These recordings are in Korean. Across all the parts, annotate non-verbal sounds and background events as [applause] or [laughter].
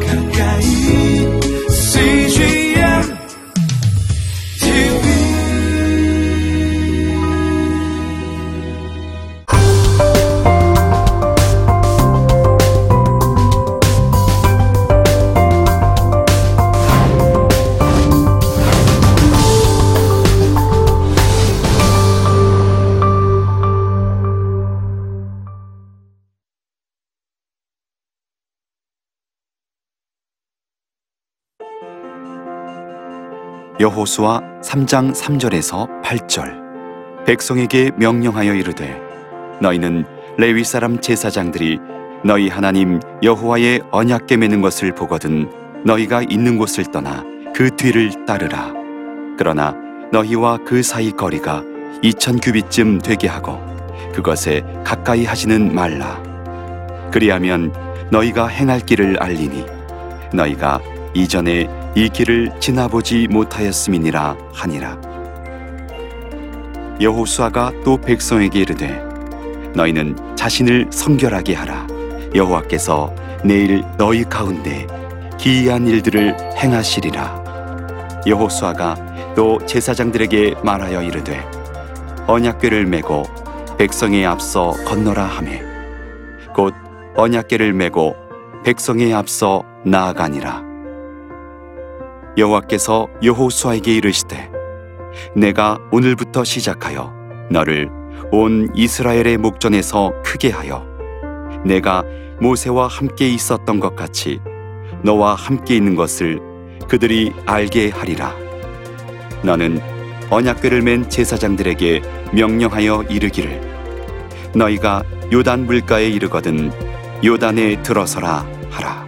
가까 여호수아 3장 3절에서 8절. 백성에게 명령하여 이르되 너희는 레위 사람 제사장들이 너희 하나님 여호와의 언약궤 매는 것을 보거든 너희가 있는 곳을 떠나 그 뒤를 따르라. 그러나 너희와 그 사이 거리가 2천 규빗쯤 되게 하고 그것에 가까이 하지는 말라. 그리하면 너희가 행할 길을 알리니 너희가 이전에 이 길을 지나보지 못하였음이니라 하니라. 여호수아가 또 백성에게 이르되 너희는 자신을 성결하게 하라. 여호와께서 내일 너희 가운데 기이한 일들을 행하시리라. 여호수아가 또 제사장들에게 말하여 이르되 언약궤를 메고 백성에 앞서 건너라 하매 곧 언약궤를 메고 백성에 앞서 나아가니라. 여호와께서 여호수아에게 이르시되 내가 오늘부터 시작하여 너를 온 이스라엘의 목전에서 크게 하여 내가 모세와 함께 있었던 것 같이 너와 함께 있는 것을 그들이 알게 하리라. 너는 언약궤를 맨 제사장들에게 명령하여 이르기를 너희가 요단 물가에 이르거든 요단에 들어서라 하라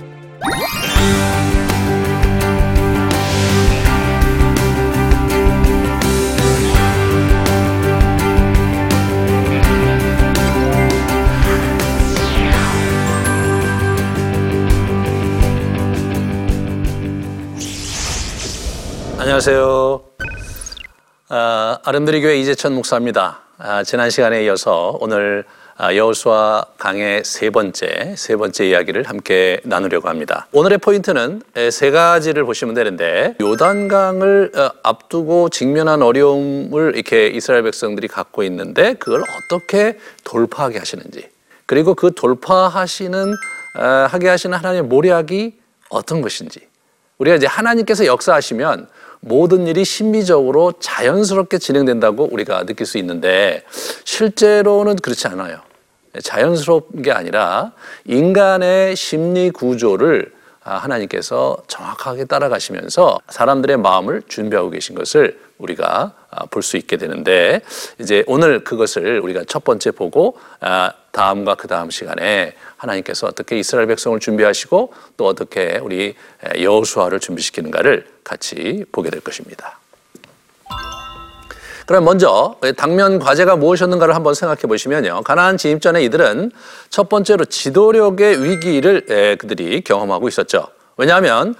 안녕하세요. 아, 아름드리 교회 이재천 목사입니다. 아, 지난 시간에 이어서 오늘 아, 여호수아 강의 세 번째 세 번째 이야기를 함께 나누려고 합니다. 오늘의 포인트는 에, 세 가지를 보시면 되는데 요단강을 어, 앞두고 직면한 어려움을 이렇게 이스라엘 백성들이 갖고 있는데 그걸 어떻게 돌파하게 하시는지 그리고 그 돌파하시는 어, 하게 하시는 하나님의 모략이 어떤 것인지 우리가 이제 하나님께서 역사하시면 모든 일이 신비적으로 자연스럽게 진행된다고 우리가 느낄 수 있는데 실제로는 그렇지 않아요. 자연스러운 게 아니라 인간의 심리 구조를 아, 하나님께서 정확하게 따라가시면서 사람들의 마음을 준비하고 계신 것을 우리가 아, 볼수 있게 되는데 이제 오늘 그것을 우리가 첫 번째 보고 아, 다음과 그 다음 시간에 하나님께서 어떻게 이스라엘 백성을 준비하시고 또 어떻게 우리 여호수아를 준비시키는가를 같이 보게 될 것입니다. 그럼 먼저 당면 과제가 무엇이었는가를 한번 생각해 보시면요. 가나안 진입 전에 이들은 첫 번째로 지도력의 위기를 그들이 경험하고 있었죠. 왜냐하면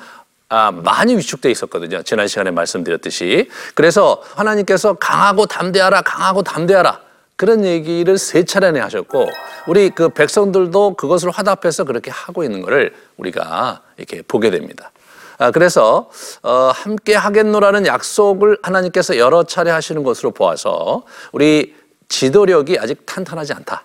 아, 많이 위축돼 있었거든요. 지난 시간에 말씀드렸듯이. 그래서 하나님께서 강하고 담대하라, 강하고 담대하라. 그런 얘기를 세 차례나 하셨고, 우리 그 백성들도 그것을 화답해서 그렇게 하고 있는 것을 우리가 이렇게 보게 됩니다. 아, 그래서 어, 함께 하겠노라는 약속을 하나님께서 여러 차례 하시는 것으로 보아서 우리 지도력이 아직 탄탄하지 않다.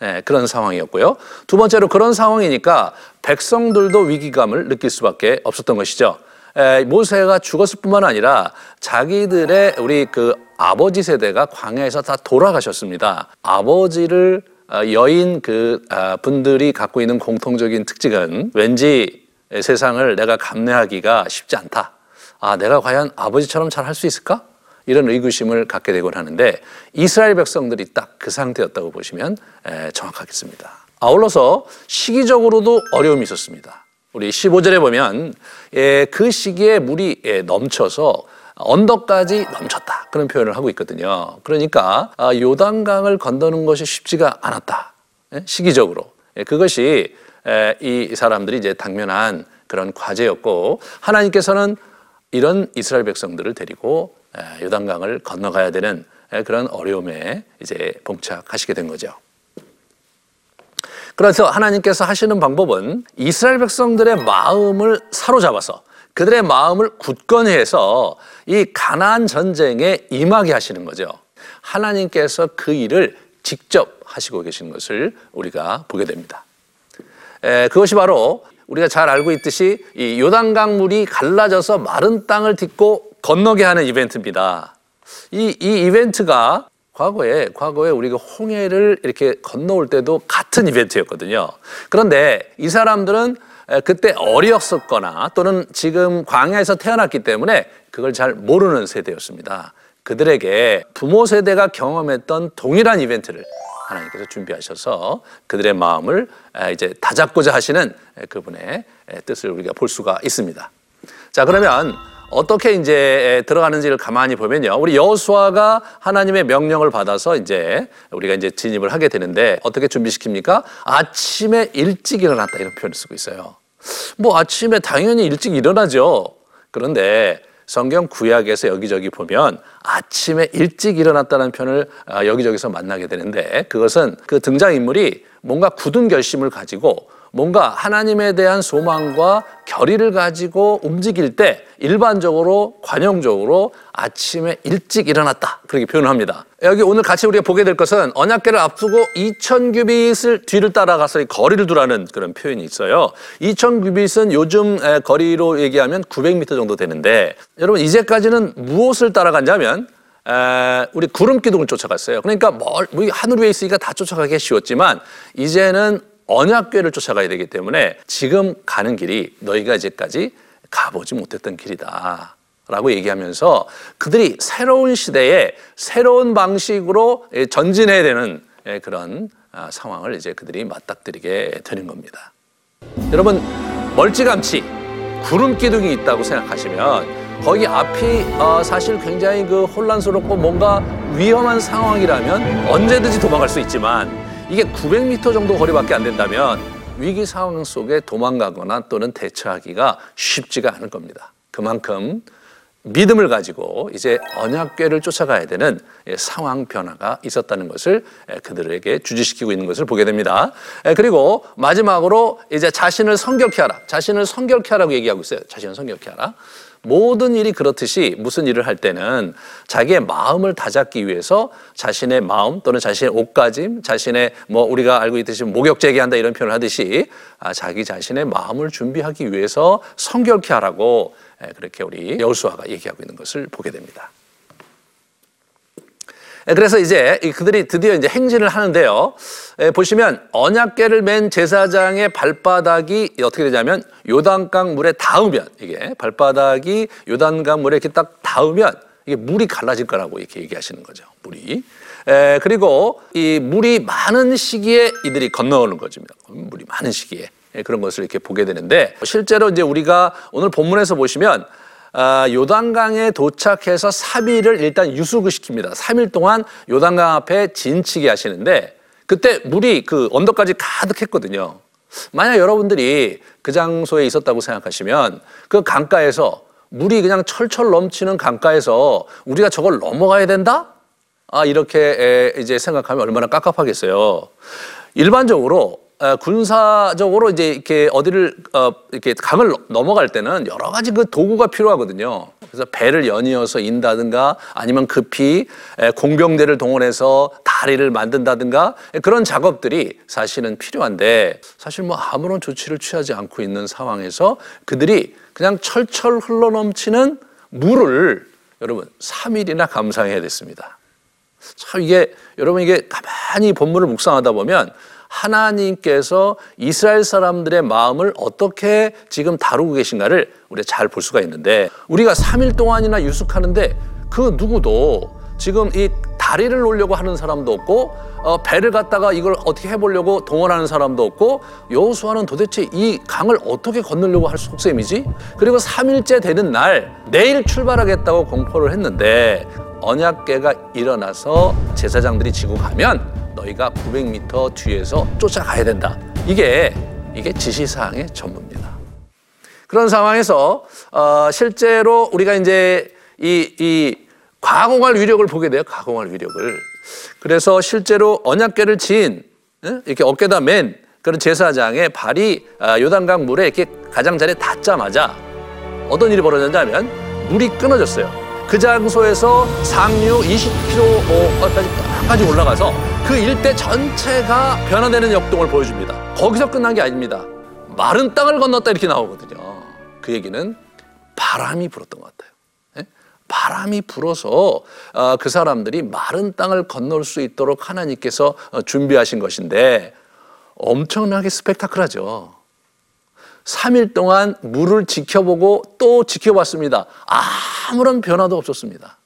네, 그런 상황이었고요. 두 번째로 그런 상황이니까 백성들도 위기감을 느낄 수밖에 없었던 것이죠. 에, 모세가 죽었을 뿐만 아니라 자기들의 우리 그 아버지 세대가 광야에서 다 돌아가셨습니다. 아버지를 어, 여인 그 아, 분들이 갖고 있는 공통적인 특징은 왠지 세상을 내가 감내하기가 쉽지 않다. 아, 내가 과연 아버지처럼 잘 할 수 있을까? 이런 의구심을 갖게 되곤 하는데 이스라엘 백성들이 딱 그 상태였다고 보시면 정확하겠습니다. 아울러서 시기적으로도 어려움이 있었습니다. 우리 15절에 보면 예, 그 시기에 물이 예, 넘쳐서 언덕까지 넘쳤다 그런 표현을 하고 있거든요. 그러니까 아, 요단강을 건너는 것이 쉽지가 않았다. 예, 시기적으로 그것이 이 사람들이 이제 당면한 그런 과제였고 하나님께서는 이런 이스라엘 백성들을 데리고 요단강을 건너가야 되는 그런 어려움에 이제 봉착하시게 된 거죠. 그래서 하나님께서 하시는 방법은 이스라엘 백성들의 마음을 사로잡아서 그들의 마음을 굳건히 해서 이 가나안 전쟁에 임하게 하시는 거죠. 하나님께서 그 일을 직접 하시고 계시는 것을 우리가 보게 됩니다. 에, 그것이 바로 우리가 잘 알고 있듯이 이 요단강 물이 갈라져서 마른 땅을 딛고 건너게 하는 이벤트입니다. 이, 이 이벤트가 과거에 과거에 우리가 홍해를 이렇게 건너올 때도 같은 이벤트였거든요. 그런데 이 사람들은 에, 그때 어리었었거나 또는 지금 광야에서 태어났기 때문에 그걸 잘 모르는 세대였습니다. 그들에게 부모 세대가 경험했던 동일한 이벤트를 하나님께서 준비하셔서 그들의 마음을 에, 이제 다잡고자 하시는 에, 그분의 에, 뜻을 우리가 볼 수가 있습니다. 자 그러면 어떻게 이제 들어가는지를 가만히 보면요. 우리 여호수아가 하나님의 명령을 받아서 이제 우리가 이제 진입을 하게 되는데 어떻게 준비시킵니까? 아침에 일찍 일어났다 이런 표현을 쓰고 있어요. 뭐 아침에 당연히 일찍 일어나죠. 그런데 성경 구약에서 여기저기 보면 아침에 일찍 일어났다는 표현을 아, 여기저기서 만나게 되는데 그것은 그 등장인물이 뭔가 굳은 결심을 가지고 뭔가 하나님에 대한 소망과 결의를 가지고 움직일 때 일반적으로 관용적으로 아침에 일찍 일어났다 그렇게 표현합니다. 여기 오늘 같이 우리가 보게 될 것은 언약궤를 앞두고 2천 규빗을 뒤를 따라가서 이 거리를 두라는 그런 표현이 있어요. 2천 규빗은 요즘 에, 거리로 얘기하면 900m 정도 되는데 여러분 이제까지는 무엇을 따라간다면 에, 우리 구름 기둥을 쫓아갔어요. 그러니까 멀, 뭐 하늘 위에 있으니까 다 쫓아가기 쉬웠지만 이제는 언약궤를 쫓아가야 되기 때문에 지금 가는 길이 너희가 이제까지 가보지 못했던 길이다. 라고 얘기하면서 그들이 새로운 시대에 새로운 방식으로 전진해야 되는 그런 아, 상황을 이제 그들이 맞닥뜨리게 되는 겁니다. 여러분, 멀찌감치 구름 기둥이 있다고 생각하시면 거기 앞이 어, 사실 굉장히 그 혼란스럽고 뭔가 위험한 상황이라면 언제든지 도망갈 수 있지만 이게 900m 정도 거리밖에 안 된다면 위기 상황 속에 도망가거나 또는 대처하기가 쉽지가 않을 겁니다. 그만큼 믿음을 가지고 이제 언약궤를 쫓아가야 되는 상황 변화가 있었다는 것을 그들에게 주지시키고 있는 것을 보게 됩니다. 그리고 마지막으로 이제 자신을 성결케 하라. 자신을 성결케 하라고 얘기하고 있어요. 자신을 성결케 하라. 모든 일이 그렇듯이 무슨 일을 할 때는 자기의 마음을 다잡기 위해서 자신의 마음 또는 자신의 옷가짐, 자신의 뭐 우리가 알고 있듯이 목욕 제기한다 이런 표현을 하듯이 아, 자기 자신의 마음을 준비하기 위해서 성결케 하라고 예, 그렇게 우리 여호수아가 얘기하고 있는 것을 보게 됩니다. 예, 그래서 이제 그들이 드디어 이제 행진을 하는데요. 예, 보시면 언약궤를 맨 제사장의 발바닥이 어떻게 되냐면 요단강 물에 닿으면 이게 발바닥이 요단강 물에 이렇게 딱 닿으면 이게 물이 갈라질 거라고 이렇게 얘기하시는 거죠. 물이. 에, 그리고 이 물이 많은 시기에 이들이 건너오는 거죠. 물이 많은 시기에 예, 그런 것을 이렇게 보게 되는데 실제로 이제 우리가 오늘 본문에서 보시면 아, 요단강에 도착해서 3일을 일단 유숙을 시킵니다. 3일 동안 요단강 앞에 진치게 하시는데 그때 물이 그 언덕까지 가득했거든요. 만약 여러분들이 그 장소에 있었다고 생각하시면 그 강가에서 물이 그냥 철철 넘치는 강가에서 우리가 저걸 넘어가야 된다? 아, 이렇게 이제 생각하면 얼마나 깝깝하겠어요. 일반적으로 어, 군사적으로 이제 이렇게 어디를 어, 이렇게 강을 넘어갈 때는 여러 가지 그 도구가 필요하거든요. 그래서 배를 연이어서 인다든가 아니면 급히 공병대를 동원해서 다리를 만든다든가 그런 작업들이 사실은 필요한데 사실 뭐 아무런 조치를 취하지 않고 있는 상황에서 그들이 그냥 철철 흘러넘치는 물을 여러분 3일이나 감상해야 됐습니다. 참 이게 여러분 이게 가만히 본문을 묵상하다 보면 하나님께서 이스라엘 사람들의 마음을 어떻게 지금 다루고 계신가를 우리가 잘 볼 수가 있는데 우리가 3일 동안이나 유숙하는데 그 누구도 지금 이 다리를 놓으려고 하는 사람도 없고 어, 배를 갖다가 이걸 어떻게 해보려고 동원하는 사람도 없고 여호수아는 도대체 이 강을 어떻게 건너려고 할 속셈이지? 그리고 3일째 되는 날 내일 출발하겠다고 공포를 했는데 언약계가 일어나서 제사장들이 지고 가면 너희가 900m 뒤에서 쫓아가야 된다. 이게 이게 지시사항의 전부입니다. 그런 상황에서 어, 실제로 우리가 이제 이, 이 가공할 위력을 보게 돼요. 가공할 위력을. 그래서 실제로 언약궤를 지인 이렇게 어깨다 맨 그런 제사장의 발이 아, 요단강 물에 이렇게 가장자리에 닿자마자 어떤 일이 벌어졌냐면 물이 끊어졌어요. 그 장소에서 상류 20km까지 올라가서 그 일대 전체가 변화되는 역동을 보여줍니다. 거기서 끝난 게 아닙니다. 마른 땅을 건넜다 이렇게 나오거든요. 그 얘기는 바람이 불었던 것 같아요. 예? 바람이 불어서 어, 그 사람들이 마른 땅을 건널 수 있도록 하나님께서 어, 준비하신 것인데 엄청나게 스펙타클하죠. 3일 동안 물을 지켜보고 또 지켜봤습니다. 아무런 변화도 없었습니다.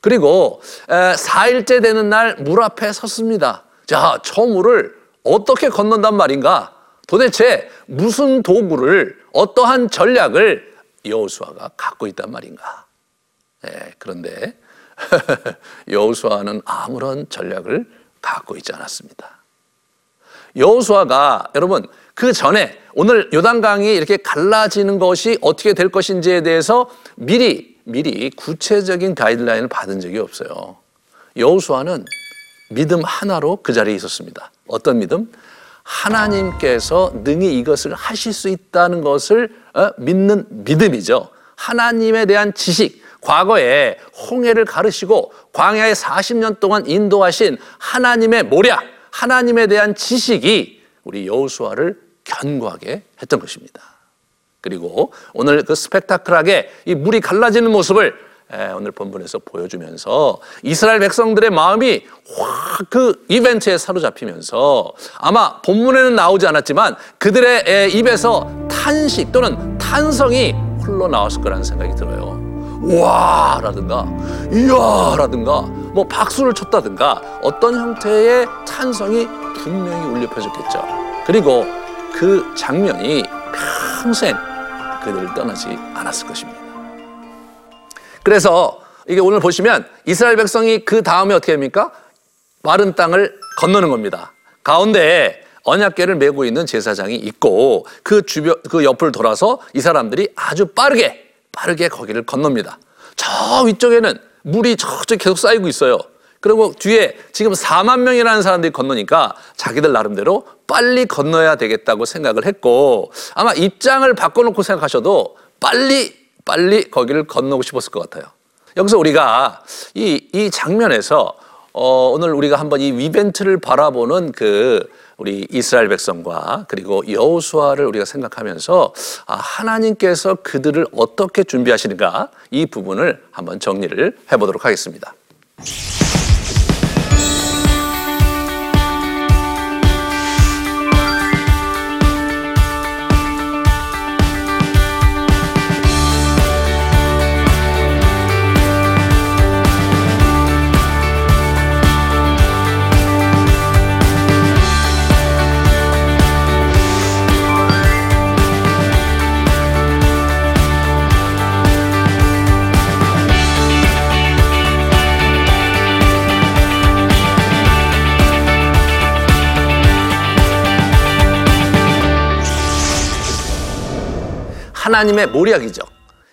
그리고 4일째 되는 날 물 앞에 섰습니다. 자, 저 물을 어떻게 건넌단 말인가? 도대체 무슨 도구를 어떠한 전략을 여호수아가 갖고 있단 말인가? 예, 그런데 [laughs] 여호수아는 아무런 전략을 갖고 있지 않았습니다. 여호수아가 여러분 그 전에 오늘 요단강이 이렇게 갈라지는 것이 어떻게 될 것인지에 대해서 미리 미리 구체적인 가이드라인을 받은 적이 없어요. 여호수아는 믿음 하나로 그 자리에 있었습니다. 어떤 믿음? 하나님께서 능히 이것을 하실 수 있다는 것을 어, 믿는 믿음이죠. 하나님에 대한 지식, 과거에 홍해를 가르시고 광야에 40년 동안 인도하신 하나님의 모략, 하나님에 대한 지식이 우리 여호수아를 견고하게 했던 것입니다. 그리고 오늘 그 스펙타클하게 이 물이 갈라지는 모습을 오늘 본문에서 보여주면서 이스라엘 백성들의 마음이 확 그 이벤트에 사로잡히면서 아마 본문에는 나오지 않았지만 그들의 입에서 탄식 또는 탄성이 홀로 나왔을 거라는 생각이 들어요. 와! 라든가, 이야! 라든가, 뭐 박수를 쳤다든가 어떤 형태의 찬성이 분명히 울려 퍼졌겠죠. 그리고 그 장면이 평생 그들을 떠나지 않았을 것입니다. 그래서 이게 오늘 보시면 이스라엘 백성이 그 다음에 어떻게 합니까? 마른 땅을 건너는 겁니다. 가운데 언약궤를 메고 있는 제사장이 있고 그 주변 그 옆을 돌아서 이 사람들이 아주 빠르게 빠르게 거기를 건넙니다. 저 위쪽에는 물이 저쪽 계속 쌓이고 있어요. 그리고 뒤에 지금 4만 명이라는 사람들이 건너니까 자기들 나름대로 빨리 건너야 되겠다고 생각을 했고 아마 입장을 바꿔놓고 생각하셔도 빨리 빨리 거기를 건너고 싶었을 것 같아요. 여기서 우리가 이, 이 장면에서 어, 오늘 우리가 한번 이 이벤트를 바라보는 그 우리 이스라엘 백성과 그리고 여호수아를 우리가 생각하면서 아, 하나님께서 그들을 어떻게 준비하시는가 이 부분을 한번 정리를 해보도록 하겠습니다. 하나님의 모략이죠.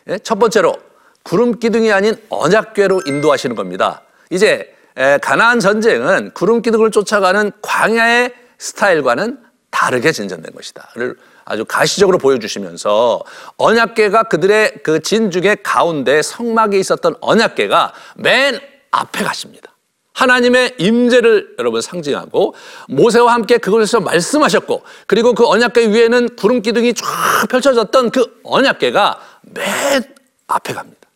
예? 첫 번째로 구름 기둥이 아닌 언약궤로 인도하시는 겁니다. 이제 가나안 전쟁은 구름 기둥을 쫓아가는 광야의 스타일과는 다르게 진전된 것이다를 아주 가시적으로 보여주시면서 언약궤가 그들의 그 진중의 가운데 성막에 있었던 언약궤가 맨 앞에 가십니다. 하나님의 임재를 여러분 상징하고 모세와 함께 그것에서 말씀하셨고 그리고 그 언약궤 위에는 구름 기둥이 쫙 펼쳐졌던 그 언약궤가 맨 앞에 갑니다.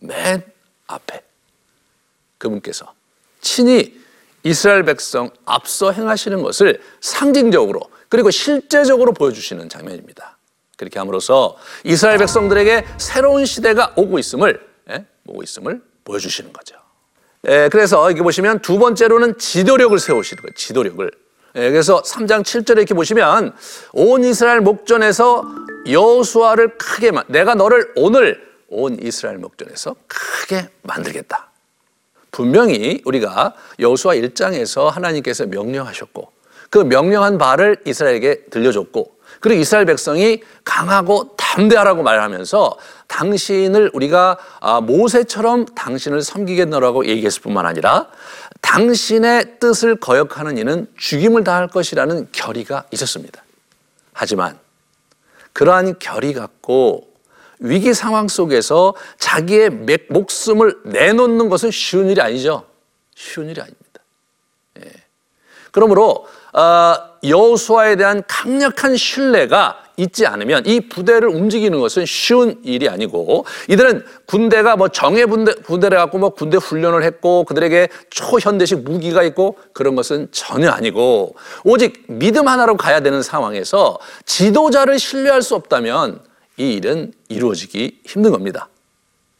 맨 앞에 그분께서 친히 이스라엘 백성 앞서 행하시는 것을 상징적으로 그리고 실제적으로 보여주시는 장면입니다. 그렇게 함으로써 이스라엘 백성들에게 새로운 시대가 오고 있음을 예? 오고 있음을 보여주시는 거죠. 예, 그래서 이렇게 보시면 두 번째로는 지도력을 세우시는 거예요. 지도력을. 예, 그래서 3장 7절에 이렇게 보시면 온 이스라엘 목전에서 여호수아를 크게 만 내가 너를 오늘 온 이스라엘 목전에서 크게 만들겠다. 분명히 우리가 여호수아 1장에서 하나님께서 명령하셨고 그 명령한 바를 이스라엘에게 들려줬고 그리고 이스라엘 백성이 강하고 담대하라고 말하면서 당신을 우리가 아, 모세처럼 당신을 섬기겠노라고 얘기했을 뿐만 아니라 당신의 뜻을 거역하는 이는 죽임을 당할 것이라는 결의가 있었습니다. 하지만 그러한 결의 갖고 위기 상황 속에서 자기의 맥- 목숨을 내놓는 것은 쉬운 일이 아니죠. 쉬운 일이 아닙니다. 예. 그러므로 어, 여호수아에 대한 강력한 신뢰가 있지 않으면 이 부대를 움직이는 것은 쉬운 일이 아니고 이들은 군대가 뭐 정예 군대 부대를 갖고 뭐 군대 훈련을 했고 그들에게 초현대식 무기가 있고 그런 것은 전혀 아니고 오직 믿음 하나로 가야 되는 상황에서 지도자를 신뢰할 수 없다면 이 일은 이루어지기 힘든 겁니다.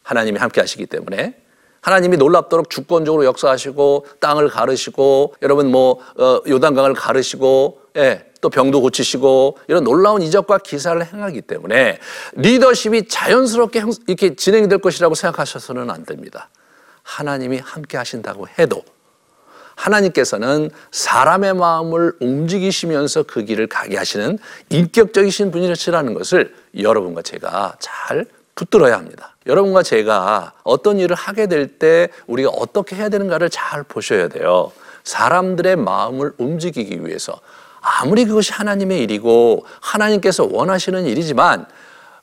하나님이 함께 하시기 때문에 하나님이 놀랍도록 주권적으로 역사하시고 땅을 가르시고 여러분 뭐 어, 요단강을 가르시고 예, 또 병도 고치시고 이런 놀라운 이적과 기사를 행하기 때문에 리더십이 자연스럽게 형- 이렇게 진행될 것이라고 생각하셔서는 안 됩니다. 하나님이 함께 하신다고 해도 하나님께서는 사람의 마음을 움직이시면서 그 길을 가게 하시는 인격적이신 분이시라는 것을 여러분과 제가 잘 붙들어야 합니다. 여러분과 제가 어떤 일을 하게 될 때 우리가 어떻게 해야 되는가를 잘 보셔야 돼요. 사람들의 마음을 움직이기 위해서 아무리 그것이 하나님의 일이고 하나님께서 원하시는 일이지만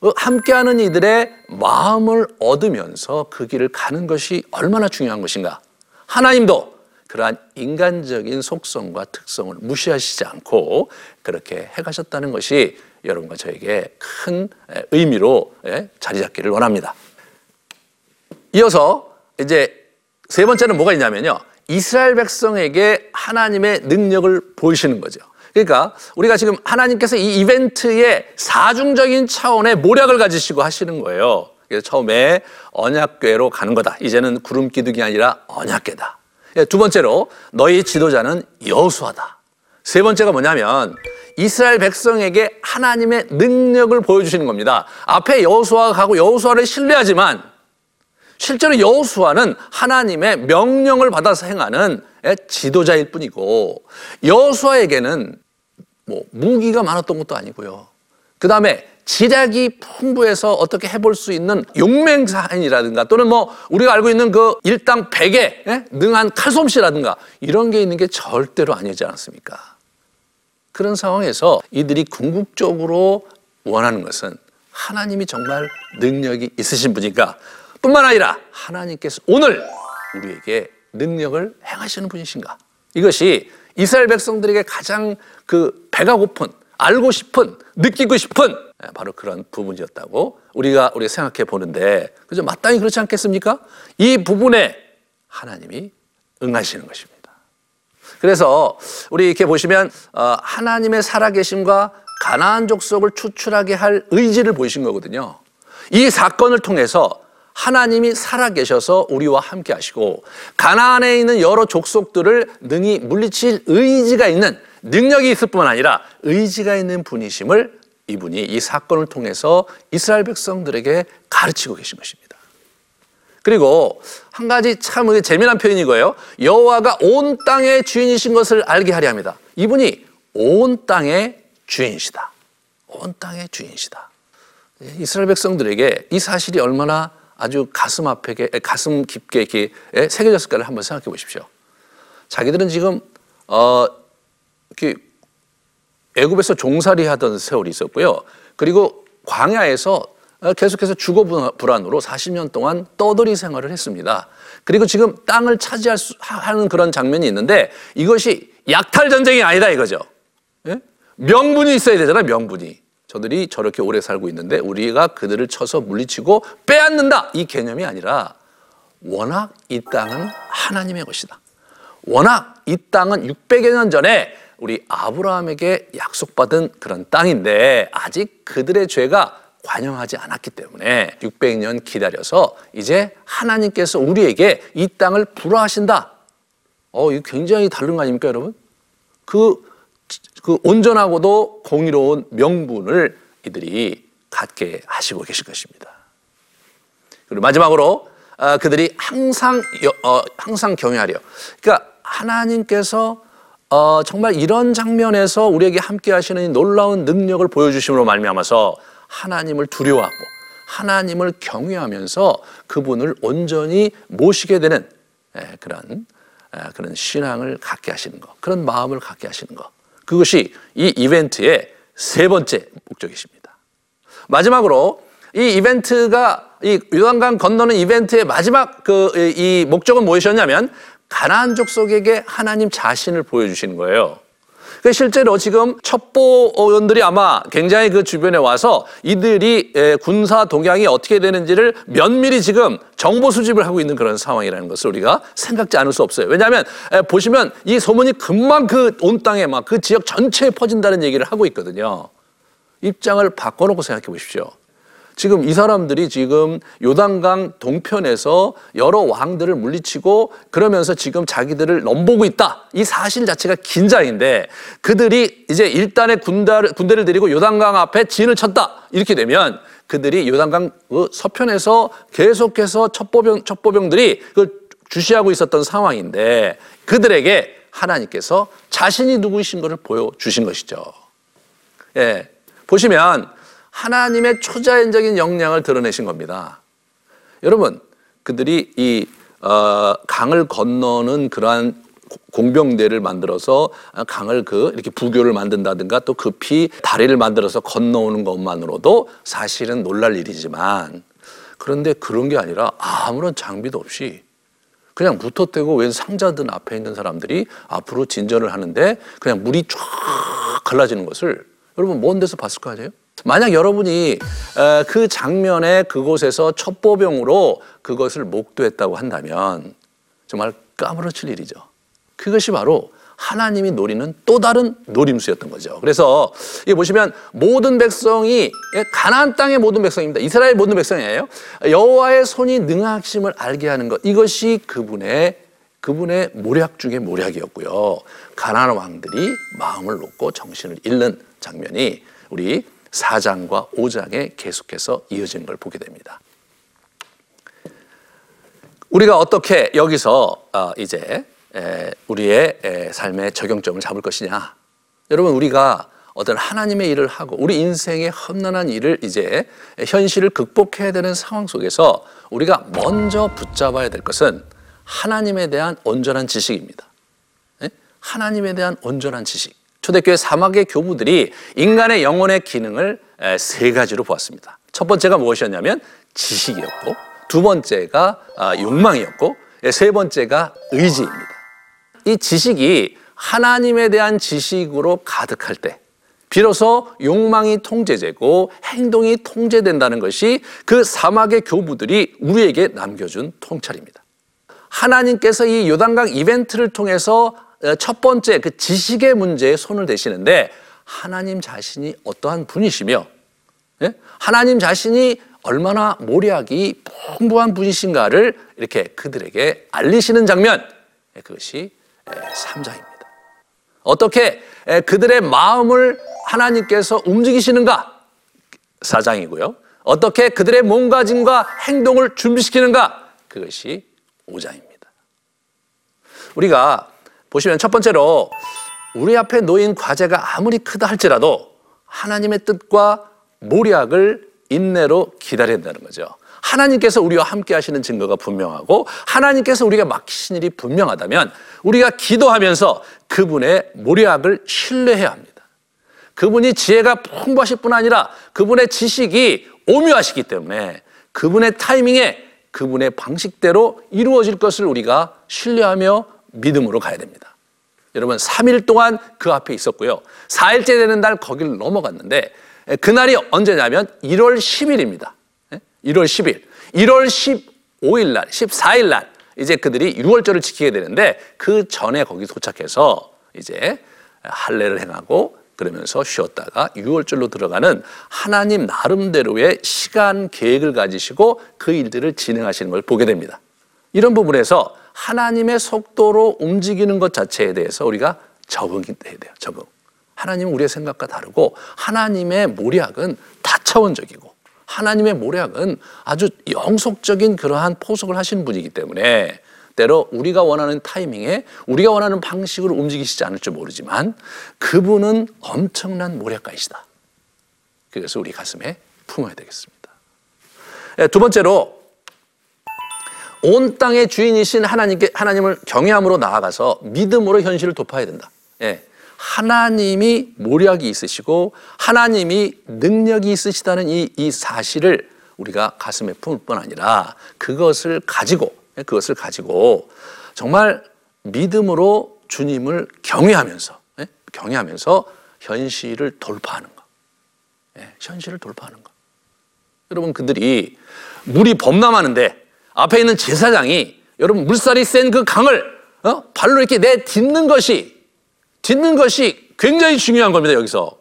어, 함께하는 이들의 마음을 얻으면서 그 길을 가는 것이 얼마나 중요한 것인가. 하나님도 그러한 인간적인 속성과 특성을 무시하시지 않고 그렇게 해가셨다는 것이 여러분과 저에게 큰 에, 의미로 예, 자리 잡기를 원합니다. 이어서 이제 세 번째는 뭐가 있냐면요. 이스라엘 백성에게 하나님의 능력을 보이시는 거죠. 그러니까 우리가 지금 하나님께서 이 이벤트의 사중적인 차원의 모략을 가지시고 하시는 거예요. 그래서 처음에 언약궤로 가는 거다. 이제는 구름 기둥이 아니라 언약궤다. 예, 두 번째로 너희 지도자는 여호수아다. 세 번째가 뭐냐면 이스라엘 백성에게 하나님의 능력을 보여주시는 겁니다. 앞에 여호수아가 가고 여호수아를 신뢰하지만 실제로 여호수아는 하나님의 명령을 받아서 행하는 지도자일 뿐이고 여호수아에게는 뭐 무기가 많았던 것도 아니고요. 그 다음에 지략이 풍부해서 어떻게 해볼 수 있는 용맹사인이라든가 또는 뭐 우리가 알고 있는 그 일당 백에 예? 능한 칼솜씨라든가 이런 게 있는 게 절대로 아니지 않았습니까? 그런 상황에서 이들이 궁극적으로 원하는 것은 하나님이 정말 능력이 있으신 분이니까 뿐만 아니라 하나님께서 오늘 우리에게 능력을 행하시는 분이신가? 이것이 이스라엘 백성들에게 가장 그 배가 고픈 알고 싶은 느끼고 싶은 예, 바로 그런 부분이었다고 우리가 우리가 생각해 보는데 그죠 마땅히 그렇지 않겠습니까? 이 부분에 하나님이 응하시는 것입니다. 그래서 우리 이렇게 보시면 어, 하나님의 살아계심과 가나안 족속을 추출하게 할 의지를 보이신 거거든요. 이 사건을 통해서 하나님이 살아계셔서 우리와 함께 하시고 가나안에 있는 여러 족속들을 능히 물리칠 의지가 있는 능력이 있을 뿐만 아니라 의지가 있는 분이심을 이분이 이 사건을 통해서 이스라엘 백성들에게 가르치고 계신 것입니다. 그리고 한 가지 참 재미난 표현이 거예요. 여호와가 온 땅의 주인이신 것을 알게 하려 합니다. 이분이 온 땅의 주인이시다. 온 땅의 주인이시다. 이스라엘 백성들에게 이 사실이 얼마나 아주 가슴 앞에 가슴 깊게 이렇게 예, 새겨졌을까를 한번 생각해 보십시오. 자기들은 지금 어 이렇게 애굽에서 종살이 하던 세월이 있었고요. 그리고 광야에서 어, 계속해서 주거 불안으로 40년 동안 떠돌이 생활을 했습니다. 그리고 지금 땅을 차지할 수, 하는 그런 장면이 있는데 이것이 약탈 전쟁이 아니다 이거죠. 예? 명분이 있어야 되잖아요. 명분이. 저들이 저렇게 오래 살고 있는데 우리가 그들을 쳐서 물리치고 빼앗는다 이 개념이 아니라 워낙 이 땅은 하나님의 것이다. 워낙 이 땅은 600여 년 전에 우리 아브라함에게 약속받은 그런 땅인데 아직 그들의 죄가 관영하지 않았기 때문에 600년 기다려서 이제 하나님께서 우리에게 이 땅을 불화하신다. 어, 이거 굉장히 다른 거 아닙니까, 여러분? 그, 그 온전하고도 공의로운 명분을 이들이 갖게 하시고 계실 것입니다. 그리고 마지막으로 아, 그들이 항상 여- 어, 항상 경외하려. 그러니까 하나님께서 어, 정말 이런 장면에서 우리에게 함께 하시는 이 놀라운 능력을 보여주심으로 말미암아서 하나님을 두려워하고 하나님을 경외하면서 그분을 온전히 모시게 되는 예, 그런 아, 그런 신앙을 갖게 하시는 것, 그런 마음을 갖게 하시는 것. 그것이 이 이벤트의 세 번째 목적이십니다. 마지막으로 이 이벤트가 이 요단강 건너는 이벤트의 마지막 그 이 목적은 무엇이었냐면 가나안 족속에게 하나님 자신을 보여주시는 거예요. 그 실제로 지금 첩보원들이 아마 굉장히 그 주변에 와서 이들이 에, 군사 동향이 어떻게 되는지를 면밀히 지금 정보 수집을 하고 있는 그런 상황이라는 것을 우리가 생각지 않을 수 없어요. 왜냐하면 에, 보시면 이 소문이 금방 그 온 땅에 막 그 지역 전체에 퍼진다는 얘기를 하고 있거든요. 입장을 바꿔놓고 생각해 보십시오. 지금 이 사람들이 지금 요단강 동편에서 여러 왕들을 물리치고 그러면서 지금 자기들을 넘보고 있다. 이 사실 자체가 긴장인데 그들이 이제 일단의 군대를, 군대를 데리고 요단강 앞에 진을 쳤다. 이렇게 되면 그들이 요단강 그 서편에서 계속해서 첩보병, 첩보병들이 그 주시하고 있었던 상황인데 그들에게 하나님께서 자신이 누구이신 것을 보여주신 것이죠. 예. 보시면 하나님의 초자연적인 역량을 드러내신 겁니다. 여러분, 그들이 이 어, 강을 건너는 그러한 고- 공병대를 만들어서 강을 그 이렇게 부교를 만든다든가 또 급히 다리를 만들어서 건너오는 것만으로도 사실은 놀랄 일이지만 그런데 그런 게 아니라 아무런 장비도 없이 그냥 무턱대고 웬 상자든 앞에 있는 사람들이 앞으로 진전을 하는데 그냥 물이 쫙 갈라지는 것을 여러분 먼 데서 봤을 거 아니에요? 만약 여러분이 에, 그 장면에 그곳에서 첩보병으로 그것을 목도했다고 한다면 정말 까무러칠 일이죠. 그것이 바로 하나님이 노리는 또 다른 노림수였던 거죠. 그래서 이 보시면 모든 백성이 예, 가나안 땅의 모든 백성입니다. 이스라엘 모든 백성이에요. 여호와의 손이 능하심을 알게 하는 것 이것이 그분의 그분의 모략 중의 모략이었고요. 가나안 왕들이 마음을 놓고 정신을 잃는 장면이 우리 4장과 5장에 계속해서 이어지는 걸 보게 됩니다. 우리가 어떻게 여기서 어, 이제 에, 우리의 에, 삶의 적용점을 잡을 것이냐? 여러분 우리가 어떤 하나님의 일을 하고 우리 인생의 험난한 일을 이제 현실을 극복해야 되는 상황 속에서 우리가 먼저 붙잡아야 될 것은 하나님에 대한 온전한 지식입니다. 예? 하나님에 대한 온전한 지식. 초대교회 사막의 교부들이 인간의 영혼의 기능을 에, 세 가지로 보았습니다. 첫 번째가 무엇이었냐면 지식이었고, 두 번째가 아, 욕망이었고, 예, 세 번째가 의지입니다. 이 지식이 하나님에 대한 지식으로 가득할 때, 비로소 욕망이 통제되고 행동이 통제된다는 것이 그 사막의 교부들이 우리에게 남겨준 통찰입니다. 하나님께서 이 요단강 이벤트를 통해서 어, 첫 번째 그 지식의 문제에 손을 대시는데 하나님 자신이 어떠한 분이시며 예? 하나님 자신이 얼마나 모략이 풍부한 분이신가를 이렇게 그들에게 알리시는 장면 예, 그것이 3장입니다. 어떻게 에, 그들의 마음을 하나님께서 움직이시는가 4장이고요. 어떻게 그들의 몸가짐과 행동을 준비시키는가 그것이 5장입니다. 우리가 보시면 첫 번째로 우리 앞에 놓인 과제가 아무리 크다 할지라도 하나님의 뜻과 모략을 인내로 기다려야 된다는 거죠. 하나님께서 우리와 함께 하시는 증거가 분명하고 하나님께서 우리가 맡기신 일이 분명하다면 우리가 기도하면서 그분의 모략을 신뢰해야 합니다. 그분이 지혜가 풍부하실 뿐 아니라 그분의 지식이 오묘하시기 때문에 그분의 타이밍에 그분의 방식대로 이루어질 것을 우리가 신뢰하며 믿음으로 가야 됩니다. 여러분 3일 동안 그 앞에 있었고요. 4일째 되는 날 거기를 넘어갔는데 그날이 언제냐면 1월 10일입니다. 1월 10일. 1월 15일 날, 14일 날 이제 그들이 6월절을 지키게 되는데 그 전에 거기 도착해서 이제 할례를 행하고 그러면서 쉬었다가 6월절로 들어가는 하나님 나름대로의 시간 계획을 가지시고 그 일들을 진행하시는 걸 보게 됩니다. 이런 부분에서 하나님의 속도로 움직이는 것 자체에 대해서 우리가 적응이 돼야 돼요. 적응. 하나님은 우리의 생각과 다르고 하나님의 모략은 다차원적이고 하나님의 모략은 아주 영속적인 그러한 포석을 하시는 분이기 때문에 때로 우리가 원하는 타이밍에 우리가 원하는 방식으로 움직이시지 않을 줄 모르지만 그분은 엄청난 모략가이시다. 그래서 우리 가슴에 품어야 되겠습니다. 예, 두 번째로 온 땅의 주인이신 하나님께 하나님을 경외함으로 나아가서 믿음으로 현실을 돌파해야 된다. 예. 하나님이 모략이 있으시고 하나님이 능력이 있으시다는 이, 이 사실을 우리가 가슴에 품을 뿐 아니라 그것을 가지고 예, 그것을 가지고 정말 믿음으로 주님을 경외하면서 예, 경외하면서 현실을 돌파하는 것. 예, 현실을 돌파하는 것. 여러분 그들이 물이 범람하는데 앞에 있는 제사장이 여러분 물살이 센 그 강을 어? 발로 이렇게 내 딛는 것이 딛는 것이 굉장히 중요한 겁니다 여기서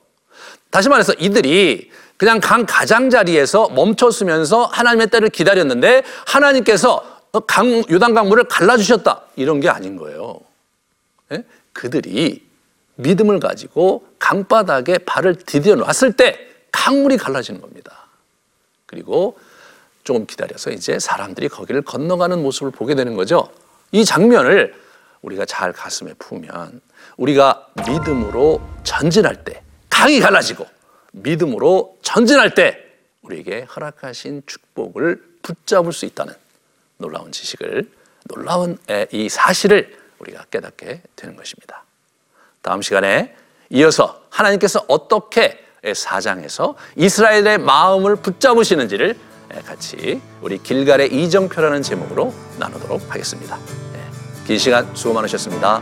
다시 말해서 이들이 그냥 강 가장자리에서 멈췄으면서 하나님의 때를 기다렸는데 하나님께서 어, 강 요단강 물을 갈라주셨다 이런 게 아닌 거예요. 예? 그들이 믿음을 가지고 강바닥에 발을 디뎌 놨을 때 강물이 갈라지는 겁니다. 그리고 조금 기다려서 이제 사람들이 거기를 건너가는 모습을 보게 되는 거죠. 이 장면을 우리가 잘 가슴에 품으면 우리가 믿음으로 전진할 때 강이 갈라지고 믿음으로 전진할 때 우리에게 허락하신 축복을 붙잡을 수 있다는 놀라운 지식을 놀라운 에, 이 사실을 우리가 깨닫게 되는 것입니다. 다음 시간에 이어서 하나님께서 어떻게 사장에서 이스라엘의 마음을 붙잡으시는지를 같이 우리 길갈의 이정표라는 제목으로 나누도록 하겠습니다. 네, 긴 시간 수고 많으셨습니다.